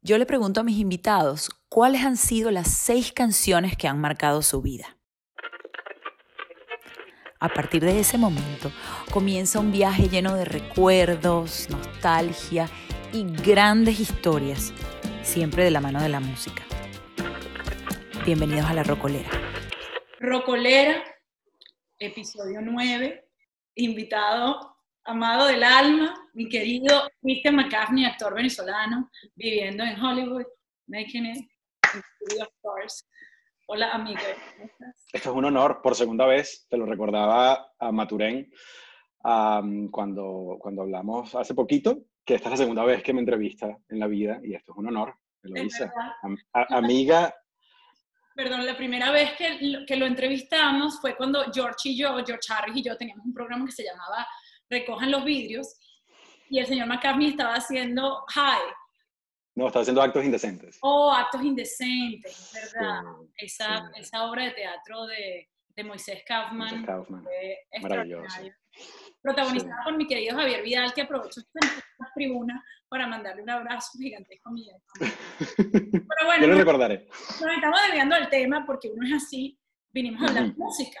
yo le pregunto a mis invitados cuáles han sido las seis canciones que han marcado su vida. A partir de ese momento comienza un viaje lleno de recuerdos, nostalgia y grandes historias, siempre de la mano de la música. Bienvenidos a la Rocolera. Rocolera, episodio 9, invitado amado del alma, mi querido Christian McCartney, actor venezolano, viviendo en Hollywood, making it, of course. Hola, amiga. Esto es un honor, por segunda vez, te lo recordaba a Maturén cuando, cuando hablamos hace poquito, que esta es la segunda vez que me entrevista en la vida y esto es un honor, me lo dice. amiga. Perdón, la primera vez que, que lo entrevistamos fue cuando George y yo, George Harris y yo teníamos un programa que se llamaba recojan los vidrios y el señor McCartney estaba haciendo high. No, estaba haciendo actos indecentes. Oh, actos indecentes, ¿verdad? esa, esa, obra de teatro de, de Moisés Kaufman. Kaufman. Maravilloso. Protagonizada por mi querido Javier Vidal, que aprovechó esta tribuna para mandarle un abrazo gigantesco a mi Pero bueno, Yo lo recordaré. Nos estamos desviando del tema porque uno es así. Vinimos a hablar de música.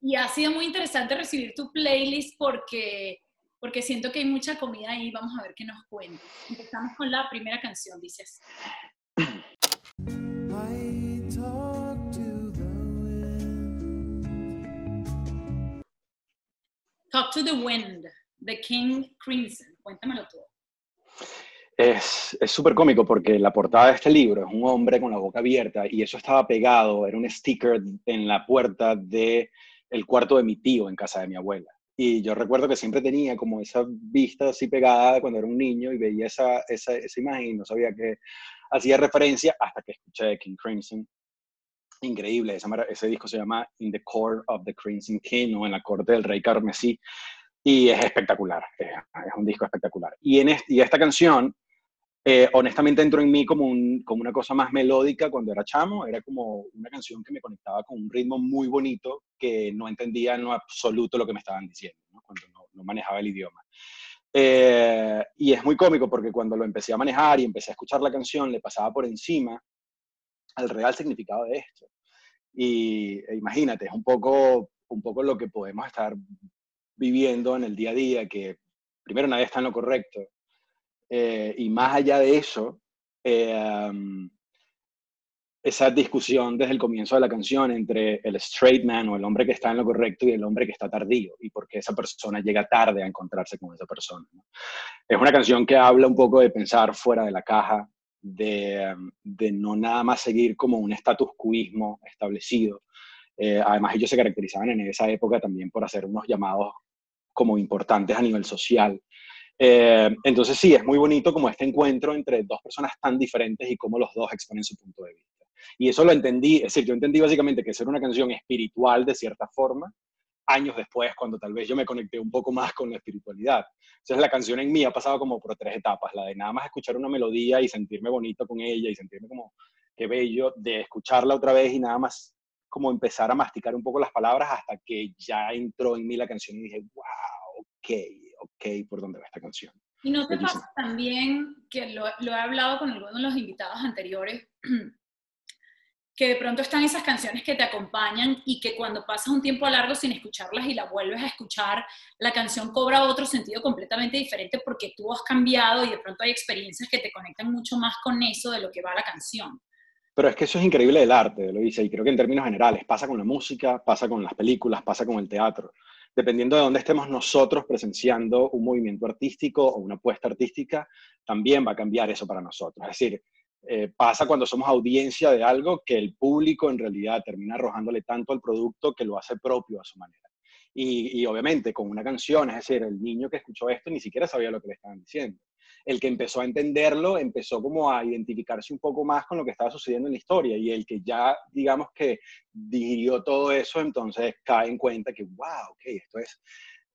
Y ha sido muy interesante recibir tu playlist porque, porque siento que hay mucha comida ahí. Vamos a ver qué nos cuenta. Empezamos con la primera canción, dices. Talk to the Wind, The King Crimson. Cuéntamelo todo. Es súper cómico porque la portada de este libro es un hombre con la boca abierta y eso estaba pegado, era un sticker en la puerta de el cuarto de mi tío en casa de mi abuela. Y yo recuerdo que siempre tenía como esa vista así pegada cuando era un niño y veía esa, esa, esa imagen y no sabía que hacía referencia hasta que escuché King Crimson. Increíble, ese, ese disco se llama In the Court of the Crimson King o en la corte del rey carmesí y es espectacular, es, un disco espectacular. Y, en y esta canción eh, honestamente entró en mí como, un, como una cosa más melódica cuando era chamo, era como una canción que me conectaba con un ritmo muy bonito que no entendía en lo absoluto lo que me estaban diciendo, cuando no, manejaba el idioma. Eh, y es muy cómico porque cuando lo empecé a manejar y empecé a escuchar la canción, le pasaba por encima al real significado de esto. Y e imagínate, es un poco, un poco lo que podemos estar viviendo en el día a día, que primero nadie está en lo correcto, eh, y más allá de eso, eh, esa discusión desde el comienzo de la canción entre el straight man o el hombre que está en lo correcto y el hombre que está tardío y por qué esa persona llega tarde a encontrarse con esa persona. Es una canción que habla un poco de pensar fuera de la caja, de, de no nada más seguir como un status quoismo establecido. Eh, además, ellos se caracterizaban en esa época también por hacer unos llamados como importantes a nivel social. Eh, entonces sí, es muy bonito como este encuentro entre dos personas tan diferentes y cómo los dos exponen su punto de vista. Y eso lo entendí, es decir, yo entendí básicamente que es una canción espiritual de cierta forma, años después, cuando tal vez yo me conecté un poco más con la espiritualidad. Entonces la canción en mí ha pasado como por tres etapas, la de nada más escuchar una melodía y sentirme bonito con ella y sentirme como qué bello, de escucharla otra vez y nada más como empezar a masticar un poco las palabras hasta que ya entró en mí la canción y dije, wow, ok, ok, por dónde va esta canción. ¿Y no te pasa también, que lo, lo, he hablado con algunos de los invitados anteriores, que de pronto están esas canciones que te acompañan y que cuando pasas un tiempo largo sin escucharlas y la vuelves a escuchar, la canción cobra otro sentido completamente diferente porque tú has cambiado y de pronto hay experiencias que te conectan mucho más con eso de lo que va la canción. Pero es que eso es increíble del arte, lo dice, y creo que en términos generales pasa con la música, pasa con las películas, pasa con el teatro dependiendo de dónde estemos nosotros presenciando un movimiento artístico o una apuesta artística, también va a cambiar eso para nosotros. Es decir, eh, pasa cuando somos audiencia de algo que el público en realidad termina arrojándole tanto al producto que lo hace propio a su manera. Y, y obviamente con una canción, es decir, el niño que escuchó esto ni siquiera sabía lo que le estaban diciendo el que empezó a entenderlo empezó como a identificarse un poco más con lo que estaba sucediendo en la historia y el que ya, digamos que digirió todo eso, entonces cae en cuenta que, wow, ok, esto es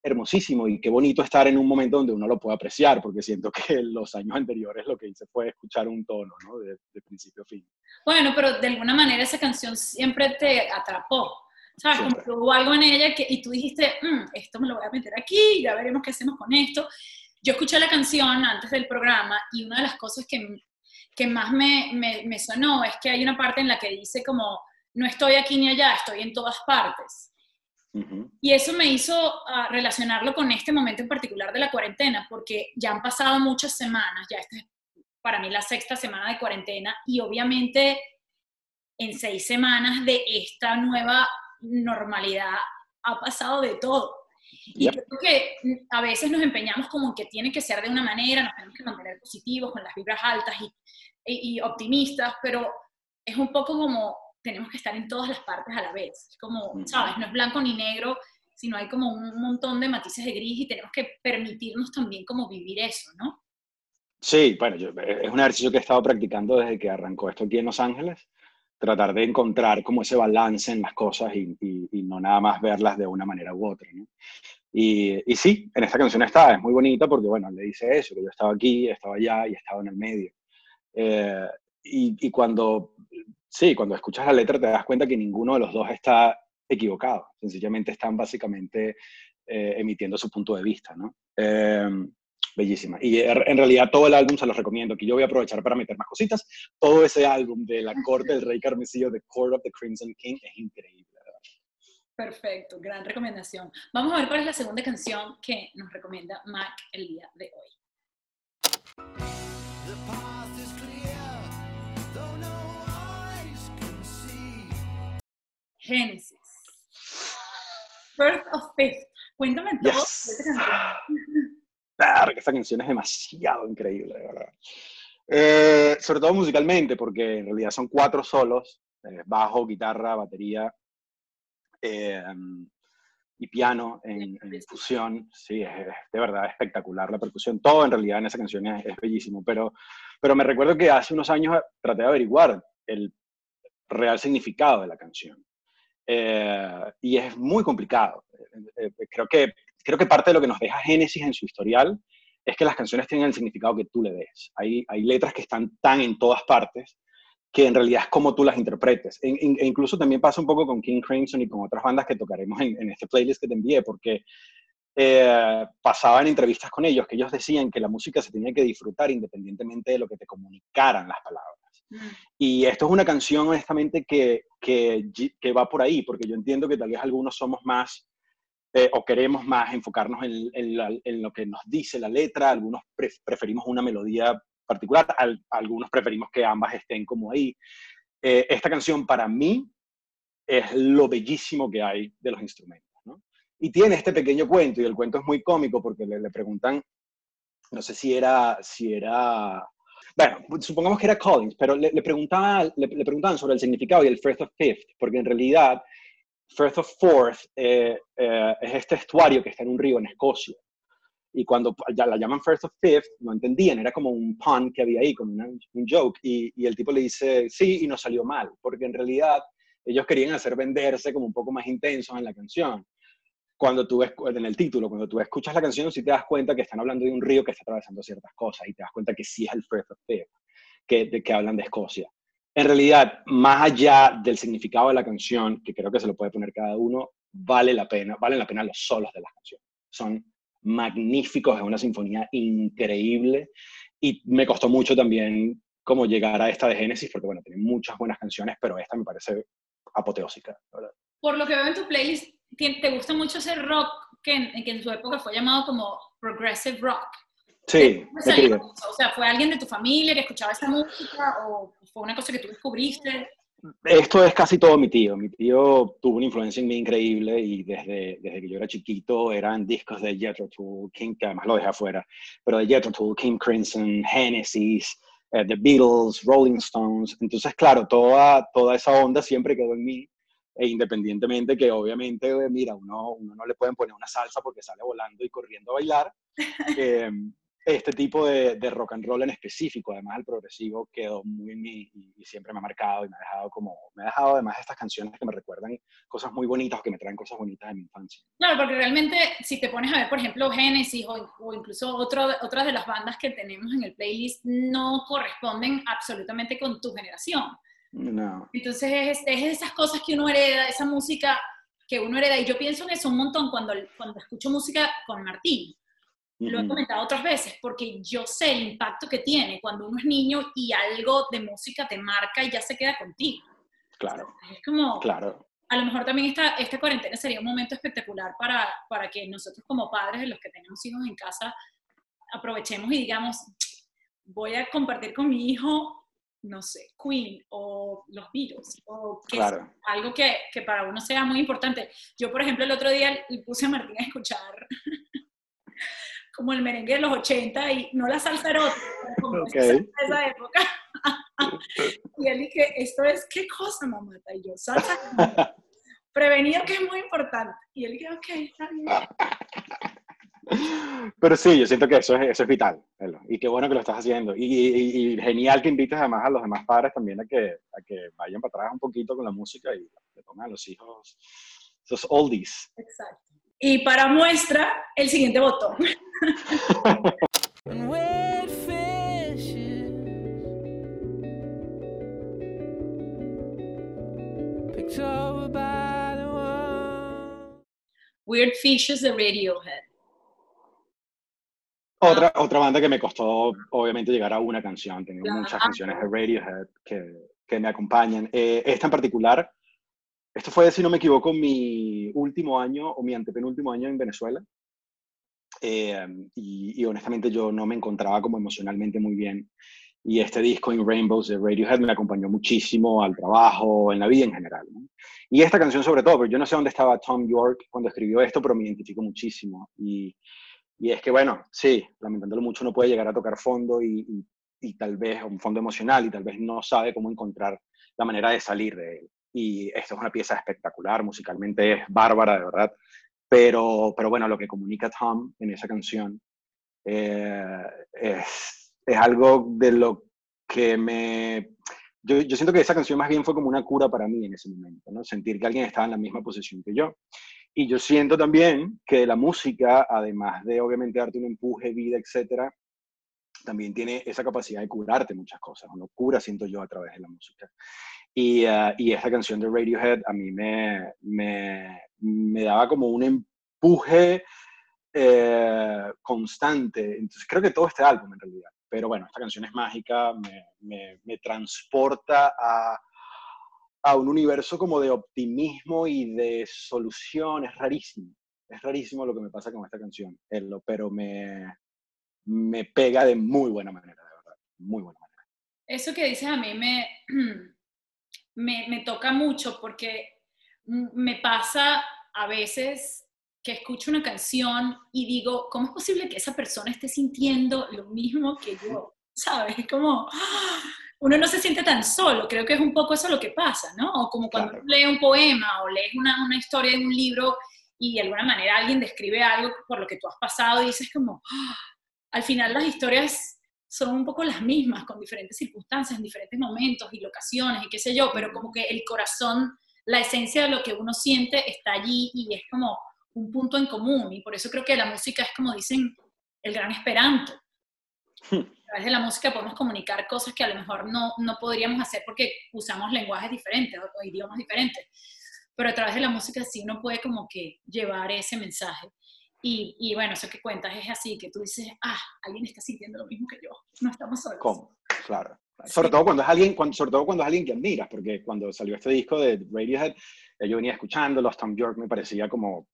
hermosísimo y qué bonito estar en un momento donde uno lo puede apreciar, porque siento que en los años anteriores lo que hice fue escuchar un tono, ¿no? De, principio a fin. Bueno, pero de alguna manera esa canción siempre te atrapó. ¿Sabes? Como que hubo algo en ella que, y tú dijiste, mm, esto me lo voy a meter aquí, ya veremos qué hacemos con esto yo escuché la canción antes del programa y una de las cosas que que más me, me, me sonó es que hay una parte en la que dice como, no estoy aquí ni allá, estoy en todas partes. Y eso me hizo ah, relacionarlo con este momento en particular de la cuarentena, porque ya han pasado muchas semanas, ya esta es para mí la sexta semana de cuarentena, y obviamente en seis semanas de esta nueva normalidad ha pasado de todo. Y creo que a veces nos empeñamos como que tiene que ser de una manera, nos tenemos que mantener positivos, con las vibras altas y, y optimistas, pero es un poco como tenemos que estar en todas las partes a la vez. Es como, ¿sabes? No es blanco ni negro, sino hay como un montón de matices de gris y tenemos que permitirnos también como vivir eso, ¿no? Sí, bueno, yo, es un ejercicio que he estado practicando desde que arrancó esto aquí en Los Ángeles, tratar de encontrar como ese balance en las cosas y, no nada más verlas de una manera u otra. Y, y, sí, en esta canción está, es muy bonita porque, bueno, le dice eso, que yo estaba aquí, estaba allá y estaba en el medio. Eh, y, cuando sí, cuando escuchas la letra te das cuenta que ninguno de los dos está equivocado. Sencillamente están básicamente eh, emitiendo su punto de vista. Em, bellísima. Y er, en realidad todo el álbum se los recomiendo, que yo voy a aprovechar para meter más cositas. Todo ese álbum de La Corte del Rey Carmesillo, The Court of the Crimson King, es increíble. Perfecto, gran recomendación. Vamos a ver cuál es la segunda canción que nos recomienda Mac el día de hoy. Génesis. First of Fifth. Cuéntame todo esta canción. Claro, esta canción es demasiado increíble, de verdad. Eh, sobre todo musicalmente, porque en realidad son cuatro solos, eh, bajo, guitarra, batería eh, y piano en, fusión. Sí, es, de verdad espectacular la percusión. Todo en realidad en esa canción es, es, bellísimo, pero, pero me recuerdo que hace unos años traté de averiguar el real significado de la canción. Eh, y es muy complicado. Eh, eh, creo, que, creo que parte de lo que nos deja Génesis en su historial es que las canciones tienen el significado que tú le des. Hay, hay letras que están tan en todas partes que en realidad es como tú las interpretes. E, e incluso también pasa un poco con King Crimson y con otras bandas que tocaremos en, en este playlist que te envié, porque eh, pasaba en entrevistas con ellos que ellos decían que la música se tenía que disfrutar independientemente de lo que te comunicaran las palabras. Mm. Y esto es una canción, honestamente, que, que, que, va por ahí, porque yo entiendo que tal vez algunos somos más eh, o queremos más enfocarnos en, en, lo que nos dice la letra, algunos preferimos una melodía particular, algunos preferimos que ambas estén como ahí. Eh, esta canción para mí es lo bellísimo que hay de los instrumentos. ¿no? Y tiene este pequeño cuento, y el cuento es muy cómico porque le, le preguntan, no sé si era, si era bueno, supongamos que era Collins, pero le, le, le, le, preguntaban sobre el significado y el First of Fifth, porque en realidad First of Fourth eh, eh, es este estuario que está en un río en Escocia. Y cuando ya la llaman First of Fifth, no entendían, era como un pun que había ahí, como una, un joke. Y, y el tipo le dice, sí, y no salió mal, porque en realidad ellos querían hacer venderse como un poco más intensos en la canción cuando tú ves, en el título, cuando tú escuchas la canción, sí te das cuenta que están hablando de un río que está atravesando ciertas cosas y te das cuenta que sí es el First of Fifth, que, de, que hablan de Escocia. En realidad, más allá del significado de la canción, que creo que se lo puede poner cada uno, vale la pena, valen la pena los solos de las canciones. Son magníficos, es una sinfonía increíble y me costó mucho también como llegar a esta de Génesis, porque bueno, tiene muchas buenas canciones, pero esta me parece apoteósica. ¿verdad? Por lo que veo en tu playlist, te gusta mucho ese rock que en, que en su época fue llamado como progressive rock. Sí. O sea, ¿fue alguien de tu familia que escuchaba esta música o fue una cosa que tú descubriste? Esto es casi todo mi tío. Mi tío tuvo una influencia en mí increíble y desde, desde que yo era chiquito eran discos de Jethro Tull, King, que además lo dejé afuera, pero de Jethro Tull, King Crimson, Genesis, eh, The Beatles, Rolling Stones. Entonces, claro, toda, toda esa onda siempre quedó en mí e independientemente que obviamente, mira, uno, uno no le pueden poner una salsa porque sale volando y corriendo a bailar, eh, este tipo de, de, rock and roll en específico, además el progresivo quedó muy en mí y, siempre me ha marcado y me ha dejado como, me ha dejado además estas canciones que me recuerdan cosas muy bonitas o que me traen cosas bonitas de mi infancia. Claro, porque realmente si te pones a ver, por ejemplo, Genesis o, o incluso otro, otras de las bandas que tenemos en el playlist no corresponden absolutamente con tu generación. No. Entonces es, es esas cosas que uno hereda, esa música que uno hereda. Y yo pienso en eso un montón cuando, cuando escucho música con Martín. Lo he comentado otras veces porque yo sé el impacto que tiene cuando uno es niño y algo de música te marca y ya se queda contigo. Claro. es como, claro. a lo mejor también esta, esta cuarentena sería un momento espectacular para, para que nosotros como padres de los que tenemos hijos en casa aprovechemos y digamos, voy a compartir con mi hijo, no sé, Queen o los Beatles, o que algo que, que, para uno sea muy importante. Yo, por ejemplo, el otro día le puse a Martín a escuchar como el merengue de los 80 y no la salsa erótica, como de esa época. y él dije, esto es, ¿qué cosa, mamata? Y yo, salsa. Prevenido que es muy importante. Y él dije, ok, está bien. Pero sí, yo siento que eso es, eso es vital. Y qué bueno que lo estás haciendo. Y, y, genial que invites además a los demás padres también a que, a que vayan para atrás un poquito con la música y le pongan a los hijos esos oldies. Exacto. Y para muestra, el siguiente botón. Weird Fishes de Radiohead. Otra, otra banda que me costó, obviamente, llegar a una canción. Tengo muchas canciones de Radiohead que, que me acompañan. Eh, esta en particular, esto fue, si no me equivoco, mi último año o mi antepenúltimo año en Venezuela. Eh, y, honestamente yo no me encontraba como emocionalmente muy bien. Y este disco In Rainbows de Radiohead me acompañó muchísimo al trabajo, en la vida en general. Y esta canción sobre todo, porque yo no sé dónde estaba Tom York cuando escribió esto, pero me identifico muchísimo. Y, y es que, bueno, sí, lamentándolo mucho, no puede llegar a tocar fondo y, y, y tal vez un fondo emocional y tal vez no sabe cómo encontrar la manera de salir de él y esto es una pieza espectacular, musicalmente es bárbara, de verdad, pero, pero bueno, lo que comunica Tom en esa canción eh, es, es, algo de lo que me... Yo, yo, siento que esa canción más bien fue como una cura para mí en ese momento, ¿no? Sentir que alguien estaba en la misma posición que yo. Y yo siento también que la música, además de obviamente darte un empuje, vida, etcétera, también tiene esa capacidad de curarte muchas cosas, ¿no? Cura, siento yo, a través de la música. Y, uh, y esa canción de Radiohead a mí me, me, me daba como un empuje eh, constante. Entonces creo que todo este álbum en realidad. Pero bueno, esta canción es mágica, me, me, me transporta a, a un universo como de optimismo y de solución. Es rarísimo. Es rarísimo lo que me pasa con esta canción, pero me, me pega de muy buena manera, de verdad. Muy buena manera. Eso que dices a mí me, me, me toca mucho porque me pasa a veces que escucho una canción y digo, ¿cómo es posible que esa persona esté sintiendo lo mismo que yo? ¿Sabes? Es como, uno no se siente tan solo, creo que es un poco eso lo que pasa, ¿no? O como cuando claro. lees un poema o lees una, una, historia de un libro y de alguna manera alguien describe algo por lo que tú has pasado y dices como, al final las historias son un poco las mismas, con diferentes circunstancias, en diferentes momentos y locaciones y qué sé yo, pero como que el corazón, la esencia de lo que uno siente está allí y es como un punto en común. Y por eso creo que la música es como dicen el gran esperanto. A través de la música podemos comunicar cosas que a lo mejor no, no podríamos hacer porque usamos lenguajes diferentes o, o idiomas diferentes. Pero a través de la música sí uno puede como que llevar ese mensaje. Y, y, bueno, eso que cuentas es así, que tú dices, ah, alguien está sintiendo lo mismo que yo, no estamos solos. ¿Cómo? Claro. Sobre, todo cuando es alguien, cuando, sobre todo cuando es alguien que admiras, porque cuando salió este disco de Radiohead, yo venía escuchando, los Tom York me parecía como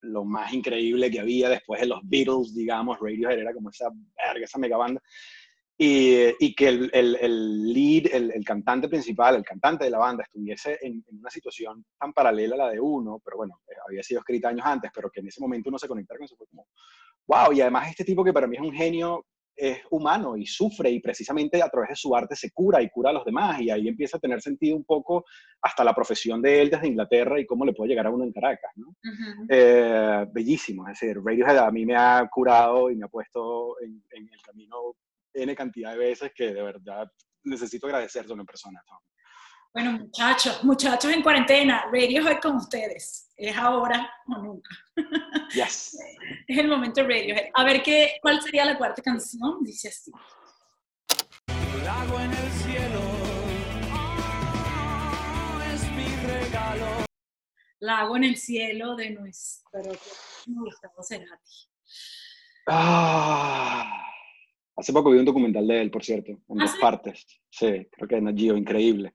lo más increíble que había después de los Beatles, digamos, Radiohead era como esa verga, esa mega banda. Y, y, que el, el, el lead, el, el, cantante principal, el cantante de la banda, estuviese en, en, una situación tan paralela a la de uno, pero bueno, eh, había sido escrita años antes, pero que en ese momento uno se conectara con eso, fue como, wow, y además este tipo que para mí es un genio, es humano y sufre y precisamente a través de su arte se cura y cura a los demás y ahí empieza a tener sentido un poco hasta la profesión de él desde Inglaterra y cómo le puede llegar a uno en Caracas, ¿no? Uh -huh. eh, bellísimo, es decir, Radiohead a mí me ha curado y me ha puesto en, en el camino N cantidad de veces que de verdad necesito agradecerle a una persona. Tom. Bueno, muchachos, muchachos en cuarentena, Radiohead con ustedes. Es ahora o nunca. Yes. es el momento de Radiohead. A ver, qué, ¿cuál sería la cuarta canción? Dice así. Lago en el cielo, oh, es mi regalo. Lago en el cielo de nuestro Gustavo Cerati. Ah, hace poco vi un documental de él, por cierto, en ¿Ah, dos partes. Sí, creo que en Gio, increíble.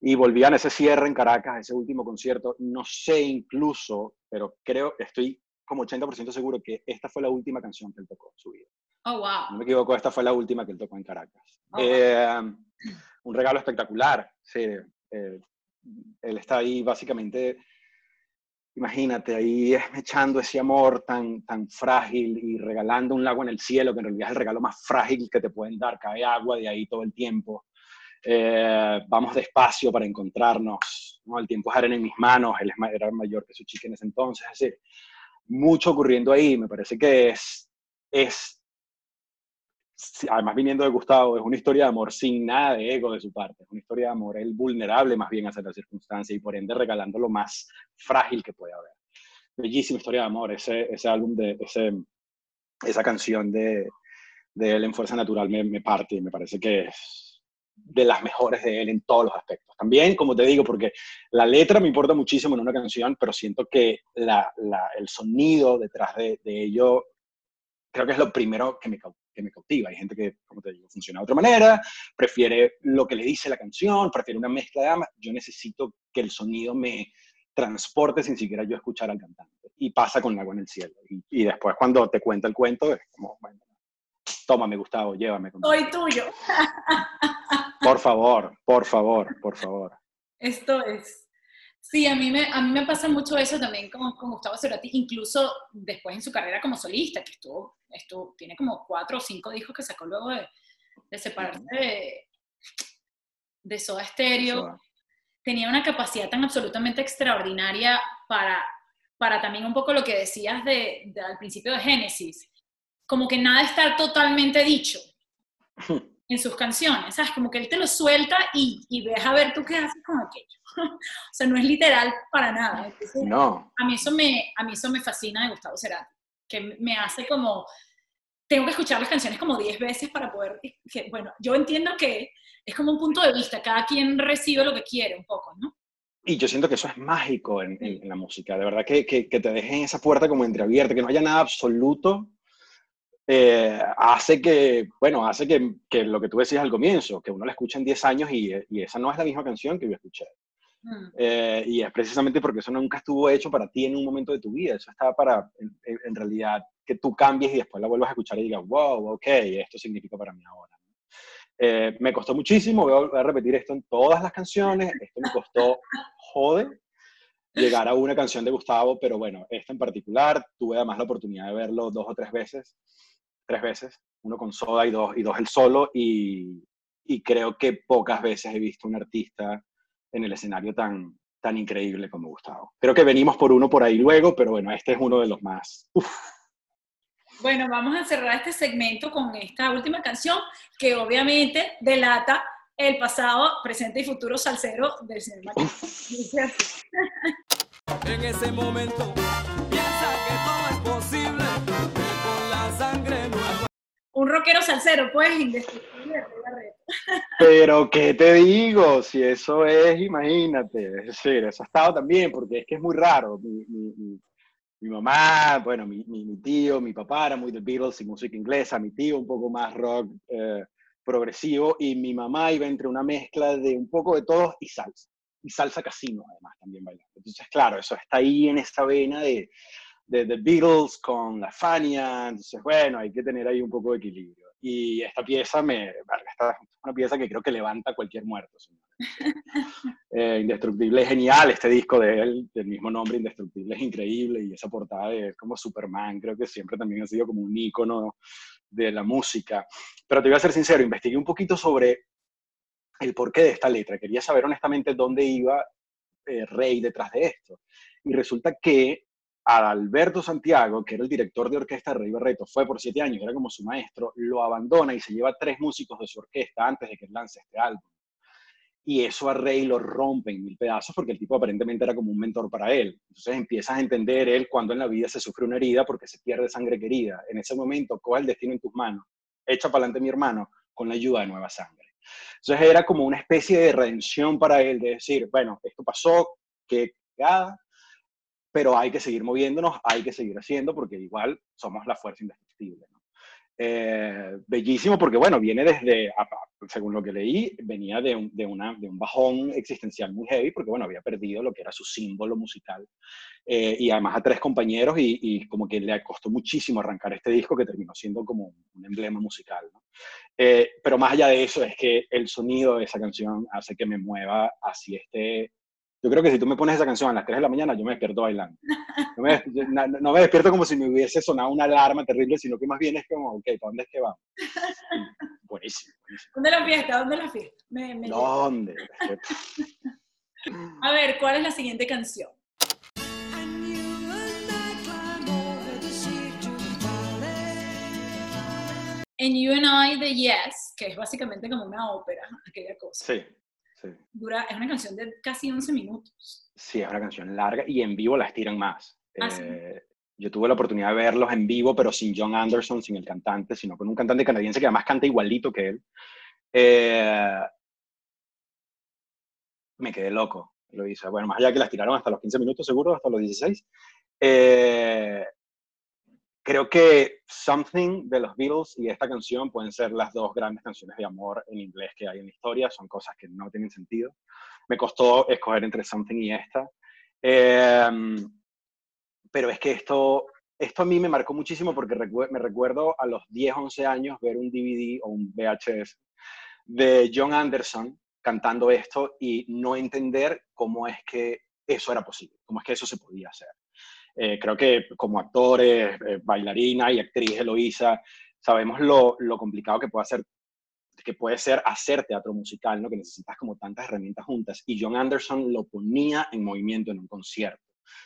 Y volvían ese cierre en Caracas, ese último concierto. No sé incluso, pero creo, estoy como 80% seguro que esta fue la última canción que él tocó en su vida. Oh, No wow. me equivoco, esta fue la última que él tocó en Caracas. Oh, wow. Eh, un regalo espectacular. Sí, eh, él está ahí básicamente, imagínate, ahí echando ese amor tan, tan frágil y regalando un lago en el cielo, que en realidad es el regalo más frágil que te pueden dar. Cae agua de ahí todo el tiempo. Eh, vamos despacio para encontrarnos. ¿no? El tiempo es arena en mis manos. Él era mayor que su chica en ese entonces. Es decir, mucho ocurriendo ahí. Me parece que es, es además viniendo de Gustavo, es una historia de amor sin nada de ego de su parte, es una historia de amor, él vulnerable más bien hacia la circunstancia y por ende regalando lo más frágil que puede haber. Bellísima historia de amor, ese, ese álbum, de, ese, esa canción de, de él en Fuerza Natural me, me parte y me parece que es de las mejores de él en todos los aspectos. También, como te digo, porque la letra me importa muchísimo en una canción, pero siento que la, la, el sonido detrás de, de ello creo que es lo primero que me, que me cautiva. Hay gente que, como te digo, funciona de otra manera, prefiere lo que le dice la canción, prefiere una mezcla de ambas. Yo necesito que el sonido me transporte sin siquiera yo escuchar al cantante. Y pasa con Agua en el Cielo. Y, y después cuando te cuenta el cuento es como, bueno, tómame Gustavo, llévame. contigo. Soy tuyo. Por favor, por favor, por favor. Esto es. Sí, a mí me, a mí me pasa mucho eso también con, con Gustavo Cerati, incluso después en su carrera como solista, que estuvo, estuvo, tiene como cuatro o cinco discos que sacó luego de, de separarse de, de Soda Stereo. Tenía una capacidad tan absolutamente extraordinaria para, para también un poco lo que decías de, de- al principio de Génesis, como que nada está totalmente dicho en sus canciones, ¿sabes? Como que él te lo suelta y, y ves a ver tú qué haces con aquello. o sea, no es literal para nada. Entonces, No, a, mí eso me, a mí eso me fascina de Gustavo Cerati, que me hace como, tengo que escuchar las canciones como 10 veces para poder, que, bueno, yo entiendo que es como un punto de vista, cada quien recibe lo que quiere un poco, ¿no? Y yo siento que eso es mágico en, en- en la música, de verdad que, que, que te dejen esa puerta como entreabierta, que no haya nada absoluto, eh, hace que, bueno, hace que, que lo que tú decías al comienzo, que uno la escucha en 10 años y, y esa no es la misma canción que yo escuché. Mm. Eh, y es precisamente porque eso nunca estuvo hecho para ti en un momento de tu vida, eso estaba para, en, en- realidad, que tú cambies y después la vuelvas a escuchar y digas, wow, ok, esto significa para mí ahora. Eh, me costó muchísimo, voy a, voy a repetir esto en todas las canciones, esto me costó jode llegar a una canción de Gustavo, pero bueno, esta en particular, tuve además la oportunidad de verlo dos o tres veces, tres veces, uno con Soda y dos, y dos el solo, y, y creo que pocas veces he visto un artista en el escenario tan, tan increíble como Gustavo. Creo que venimos por uno por ahí luego, pero bueno, este es uno de los más... uf, Bueno, vamos a cerrar este segmento con esta última canción que obviamente delata el pasado, presente y futuro salsero del así. En ese momento Un rockero salsero, pues, indestructible. Pero, ¿qué te digo? Si eso es, imagínate. Es decir, eso ha estado también, porque es que es muy raro. Mi, mi- mi- mi mamá, bueno, mi tío, mi papá era muy de Beatles y música inglesa, mi tío un poco más rock eh, progresivo, y mi mamá iba entre una mezcla de un poco de todos y salsa. Y salsa casino, además, también bailando. Entonces, claro, eso está ahí en esa vena de, de, de Beatles con la Fania. Entonces, bueno, hay que tener ahí un poco de equilibrio. Y esta pieza me, esta es una pieza que creo que levanta a cualquier muerto. Eh, Indestructible es genial, este disco de él, del mismo nombre, Indestructible, es increíble. Y esa portada de él como Superman, creo que siempre también ha sido como un ícono de la música. Pero te voy a ser sincero, investigué un poquito sobre el porqué de esta letra. Quería saber honestamente dónde iba eh, Rey detrás de esto. Y resulta que Alberto Santiago, que era el director de orquesta de Rey Barreto, fue por siete años, era como su maestro, lo abandona y se lleva tres músicos de su orquesta antes de que lance este álbum. Y eso a Rey lo rompe en mil pedazos porque el tipo aparentemente era como un mentor para él. Entonces empiezas a entender él cuando en la vida se sufre una herida porque se pierde sangre querida. En ese momento, coge el destino en tus manos, echa para adelante mi hermano con la ayuda de nueva sangre. Entonces era como una especie de redención para él, de decir, bueno, esto pasó, qué cagada, pero hay que seguir moviéndonos, hay que seguir haciendo, porque igual somos la fuerza indestructible. Eh, bellísimo porque, bueno, viene desde, según lo que leí, venía de un, de, una, de un bajón existencial muy heavy porque, bueno, había perdido lo que era su símbolo musical. Eh, y además a tres compañeros y, y, como que le costó muchísimo arrancar este disco que terminó siendo como un emblema musical. ¿no? Eh, pero más allá de eso es que el sonido de esa canción hace que me mueva hacia este yo creo que si tú me pones esa canción a las 3 de la mañana, yo me despierto bailando. No me, no me despierto como si me hubiese sonado una alarma terrible, sino que más bien es como, ok, ¿para dónde es que vamos? Buenísimo, buenísimo. ¿Dónde la fiesta? ¿Dónde la fiesta? Me, me ¿Dónde? a ver, ¿cuál es la siguiente canción? En You and I de Yes, que es básicamente como una ópera, aquella cosa. Sí, sí. Dura, es una canción de casi 11 minutos. Sí, es una canción larga y en vivo la estiran más. Ah, ¿sí? Eh, yo tuve la oportunidad de verlos en vivo, pero sin John Anderson, sin el cantante, sino con un cantante canadiense que además canta igualito que él. Eh, me quedé loco, lo hice. Bueno, más allá que las tiraron hasta los 15 minutos, seguro, hasta los 16. Eh, creo que Something de los Beatles y esta canción pueden ser las dos grandes canciones de amor en inglés que hay en la historia. Son cosas que no tienen sentido. Me costó escoger entre Something y esta. Eh, pero es que esto, esto a mí me marcó muchísimo porque recu me recuerdo a los 10, 11 años ver un DVD o un VHS de John Anderson cantando esto y no entender cómo es que eso era posible, cómo es que eso se podía hacer. Eh, creo que como actores, eh, bailarina y actriz Eloísa, sabemos lo, lo, complicado que puede, hacer, que puede ser hacer teatro musical, ¿no? que necesitas como tantas herramientas juntas. Y John Anderson lo ponía en movimiento en un concierto.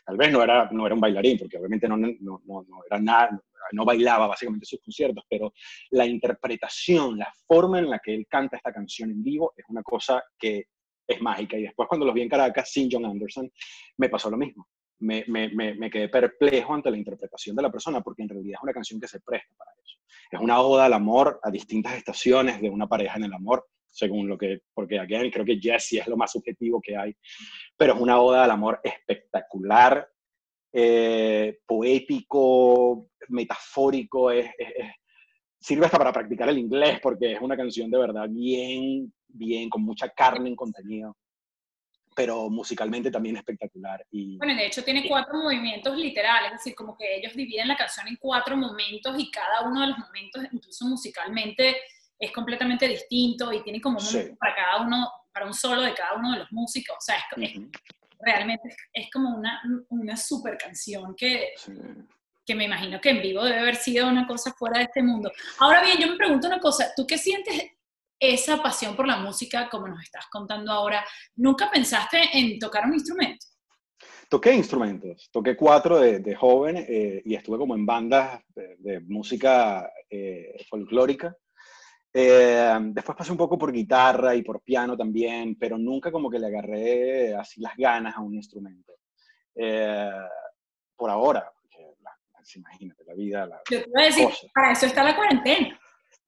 Tal vez no era, no era un bailarín, porque obviamente no, no, no, no era nada, no bailaba básicamente sus conciertos, pero la interpretación, la forma en la que él canta esta canción en vivo es una cosa que es mágica. Y después cuando los vi en Caracas sin John Anderson, me pasó lo mismo. Me, quedé perplejo ante la interpretación de la persona, porque en realidad es una canción que se presta para eso. Es una oda al amor a distintas estaciones de una pareja en el amor, según lo que, porque aquí creo que Jesse es lo más subjetivo que hay, pero es una oda al amor espectacular, eh, poético, metafórico, es, es, sirve hasta para practicar el inglés, porque es una canción de verdad bien, bien, con mucha carne en contenido pero musicalmente también espectacular. Y, bueno, de hecho tiene cuatro movimientos literales, es decir, como que ellos dividen la canción en cuatro momentos y cada uno de los momentos, incluso musicalmente, es completamente distinto y tiene como un Sí. para cada uno, para un solo de cada uno de los músicos. O sea, es, es- Ujú, realmente es, es como una, una super canción que, sí. que me imagino que en vivo debe haber sido una cosa fuera de este mundo. Ahora bien, yo me pregunto una cosa, ¿tú qué sientes esa pasión por la música, como nos estás contando ahora? ¿Nunca pensaste en tocar un instrumento? Toqué instrumentos, toqué cuatro de, de joven eh, y estuve como en bandas de, de música eh, folclórica. Eh, después pasé un poco por guitarra y por piano también, pero nunca como que le agarré así las ganas a un instrumento. Por ahora, imagínate, la vida, la, Yo te voy a decir, para eso está la cuarentena.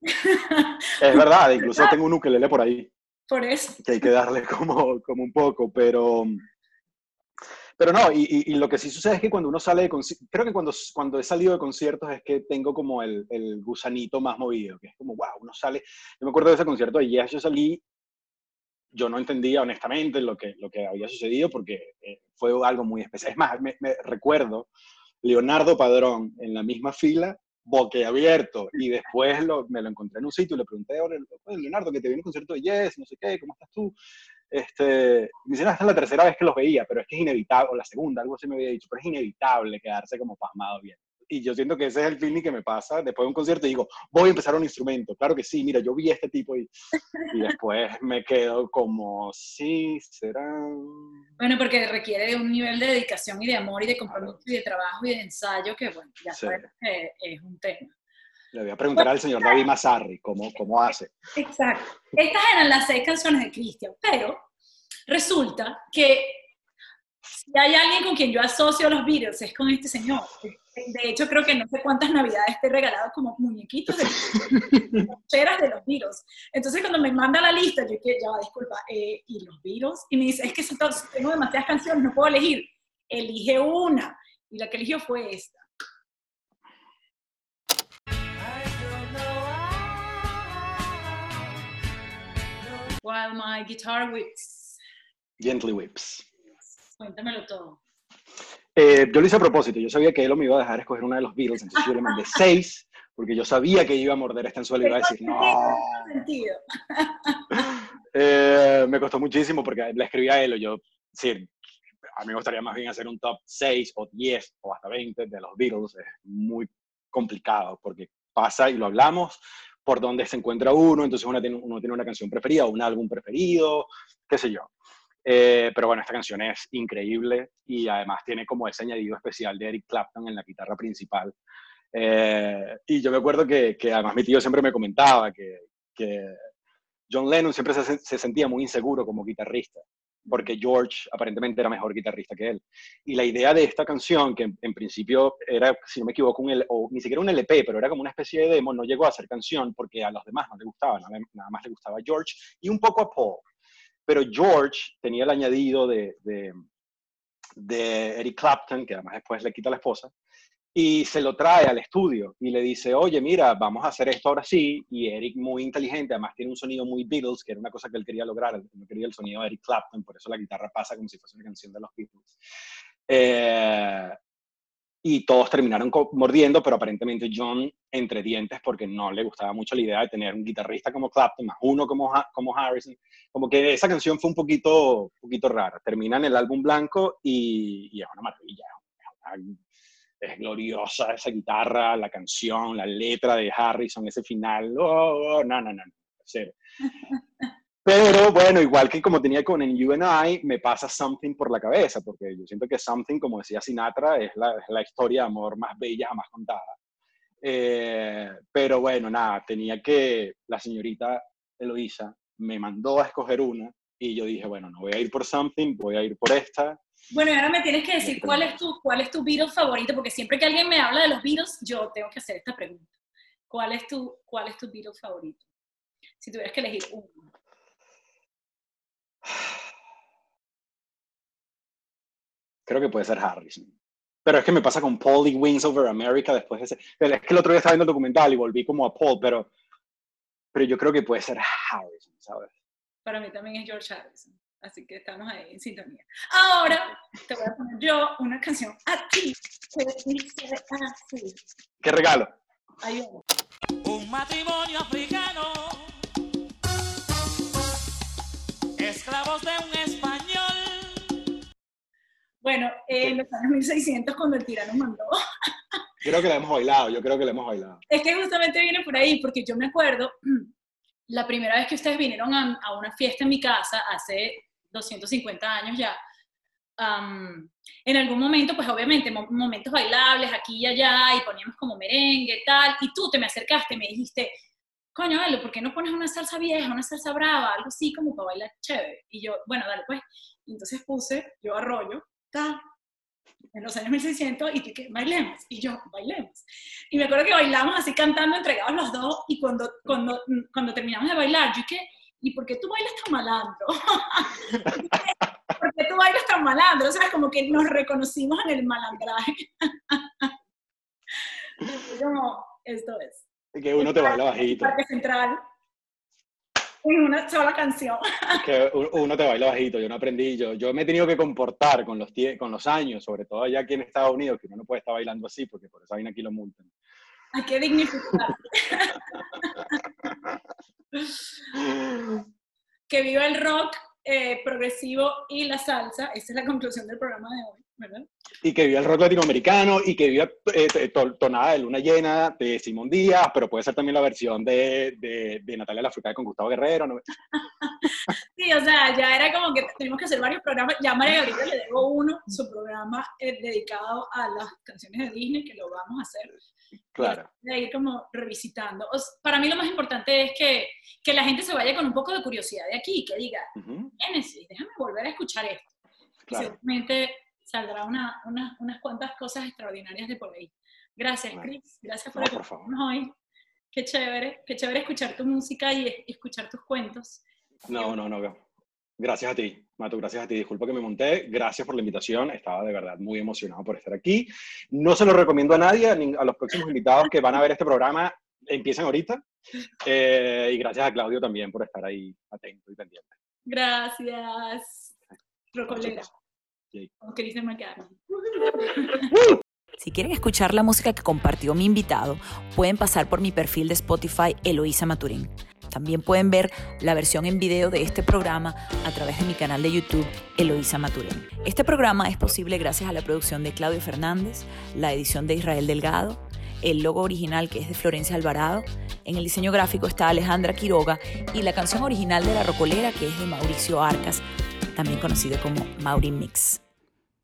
Es verdad, incluso tengo un ukelele por ahí. Por eso. que hay que darle como, como un poco, pero, pero no, y, y- y lo que sí sucede es que cuando uno sale de conciertos, creo que cuando, cuando he salido de conciertos es que tengo como el, el gusanito más movido, que es como, wow, uno sale, yo me acuerdo de ese concierto de Yes, yo salí, yo no entendía honestamente lo que, lo que había sucedido porque eh, fue algo muy especial. Es más, me, me recuerdo Leonardo Padrón en la misma fila, boquiabierto, y después lo- me lo encontré en un sitio y le pregunté, "Oye, Leonardo, que te viene un concierto de Yes, no sé qué, ¿cómo estás tú? Este, me dicen, "Ah, esta es la tercera vez que los veía, pero es que es inevitable, o la segunda, algo así me había dicho, pero es inevitable quedarse como pasmado bien. Y yo siento que ese es el feeling que me pasa después de un concierto digo, voy a empezar un instrumento. Claro que sí, mira, yo vi a este tipo y, y después me quedo como, sí, será. Bueno, porque requiere de un nivel de dedicación y de amor y de compromiso y de trabajo y de ensayo que, bueno, ya Sí. sabes que es un tema. Le voy a preguntar al señor David Mazzarri cómo, cómo hace. Exacto. Estas eran las seis canciones de Cristian, pero resulta que si hay alguien con quien yo asocio los Beatles es con este señor. De hecho, creo que no sé cuántas navidades te he regalado como muñequitos de, de de los virus. Entonces, cuando me manda la lista, yo que ya va, disculpa, eh, ¿y los virus? Y me dice, es que tengo demasiadas canciones, no puedo elegir. Elige una. Y la que eligió fue esta. While my guitar whips. Gently whips. Cuéntamelo todo. Eh, yo lo hice a propósito, yo sabía que él me iba a dejar escoger una de los Beatles, entonces yo le mandé seis, porque yo sabía que iba a morder esta anzuelo y iba a decir, no. Eh, me costó muchísimo porque le escribí a él, o yo, sí, a mí me gustaría más bien hacer un top 6 o 10 o hasta 20 de los Beatles, es muy complicado porque pasa y lo hablamos por donde se encuentra uno, entonces uno tiene, uno tiene una canción preferida o un álbum preferido, qué sé yo. Eh, pero bueno, esta canción es increíble y además tiene como ese añadido especial de Eric Clapton en la guitarra principal. Eh, y yo me acuerdo que, que, además mi tío siempre me comentaba que, John Lennon siempre se, se, sentía muy inseguro como guitarrista, porque George aparentemente era mejor guitarrista que él. Y la idea de esta canción, que en, principio era, si no me equivoco, ni siquiera un LP, pero era como una especie de demo, no llegó a ser canción porque a los demás no le gustaba, nada, más le gustaba George y un poco a Paul. Pero George tenía el añadido de, de, Eric Clapton, que además después le quita a la esposa, y se lo trae al estudio y le dice, oye, mira, vamos a hacer esto ahora sí. Y Eric, muy inteligente, además tiene un sonido muy Beatles, que era una cosa que él quería lograr, no quería el sonido de Eric Clapton, por eso la guitarra pasa como si fuese una canción de los Beatles. Eh, y todos terminaron mordiendo, pero aparentemente John entre dientes porque no le gustaba mucho la idea de tener un guitarrista como Clapton, más uno como, como Harrison. Como que esa canción fue un poquito, poquito rara. Termina en el álbum blanco y, es una maravilla. Es, gloriosa esa guitarra, la canción, la letra de Harrison, ese final. Oh, oh, no, no, no, no. Pero bueno, igual que como tenía con en You and I, me pasa Something por la cabeza, porque yo siento que Something, como decía Sinatra, es la, es la historia de amor más bella jamás contada. Eh, pero bueno, nada, tenía que, la señorita Eloisa me mandó a escoger una y yo dije, bueno, no voy a ir por Something, voy a ir por esta. Bueno, y ahora me tienes que decir cuál es tu, cuál es tu Beatles favorito, porque siempre que alguien me habla de los Beatles, yo tengo que hacer esta pregunta. ¿Cuál es tu, cuál es tu Beatles favorito? Si tuvieras que elegir uno. Creo que puede ser Harrison. Pero es que me pasa con Paul y Wings Over America después de ese. Es que el otro día estaba viendo el documental y volví como a Paul, pero, pero yo creo que puede ser Harrison, ¿sabes? Para mí también es George Harrison. Así que estamos ahí en sintonía. Ahora te voy a poner yo una canción a ti que dice así. ¿Qué regalo? Ahí vamos. Un matrimonio africano, de un español. Bueno, eh, en los años 1600 cuando el tirano mandó. Creo que la hemos bailado, yo creo que la hemos bailado. Es que justamente viene por ahí, porque yo me acuerdo, la primera vez que ustedes vinieron a, a una fiesta en mi casa, hace 250 años ya, um, en algún momento, pues obviamente, momentos bailables aquí y allá, y poníamos como merengue y tal, y tú te me acercaste y me dijiste, coño, Elo, ¿por qué no pones una salsa vieja, una salsa brava, algo así como para bailar chévere? Y yo, bueno, dale pues. Entonces puse, yo arroyo, ta, en los años 1600, y que bailemos, y yo, bailemos. Y me acuerdo que bailamos así cantando, entregados los dos, y cuando, cuando, cuando terminamos de bailar, yo que, ¿y por qué tú bailas tan malandro? ¿Por qué tú bailas tan malandro? O sea, como que nos reconocimos en el malandraje. como, esto es. Que uno te baila bajito. Parque Central. En una sola canción. Que uno te baila bajito, yo no aprendí, yo, yo me he tenido que comportar con los, con los años, sobre todo allá aquí en Estados Unidos, que uno no puede estar bailando así, porque por esa vaina aquí lo multan. Hay que dignificar. que viva el rock eh, progresivo y la salsa. Esa es la conclusión del programa de hoy, ¿verdad? Y que viva el rock latinoamericano y que viva eh, Tonada de Luna Llena de Simón Díaz, pero puede ser también la versión de, de, de Natalia Lafourcade con Gustavo Guerrero. ¿no? sí, o sea, ya era como que tenemos que hacer varios programas. Ya a María Gabriela le debo uno, su programa eh, dedicado a las canciones de Disney, que lo vamos a hacer. Claro. De ir como revisitando. O sea, para mí lo más importante es que, que, la gente se vaya con un poco de curiosidad de aquí, que diga, uh -huh. Genesis, déjame volver a escuchar esto. Claro. Seguramente saldrá una, una, unas cuantas cosas extraordinarias de por ahí. Gracias, bueno. Chris. Gracias por no, acompañarnos hoy. Qué chévere, qué chévere escuchar tu música y, escuchar tus cuentos. No, no, no. Gracias a ti, Mato, gracias a ti. Disculpa que me monté. Gracias por la invitación. Estaba de verdad muy emocionado por estar aquí. No se lo recomiendo a nadie, a los próximos invitados que van a ver este programa. Empiezan ahorita, Eh, y gracias a Claudio también por estar ahí atento y pendiente. Gracias. Rocolera. Si quieren escuchar la música que compartió mi invitado, pueden pasar por mi perfil de Spotify Eloísa Maturín. También pueden ver la versión en video de este programa a través de mi canal de YouTube Eloísa Maturín. Este programa es posible gracias a la producción de Claudio Fernández, la edición de Israel Delgado, el logo original que es de Florencia Alvarado, en el diseño gráfico está Alejandra Quiroga y la canción original de La Rocolera que es de Mauricio Arcas, también conocido como Mauri Mix.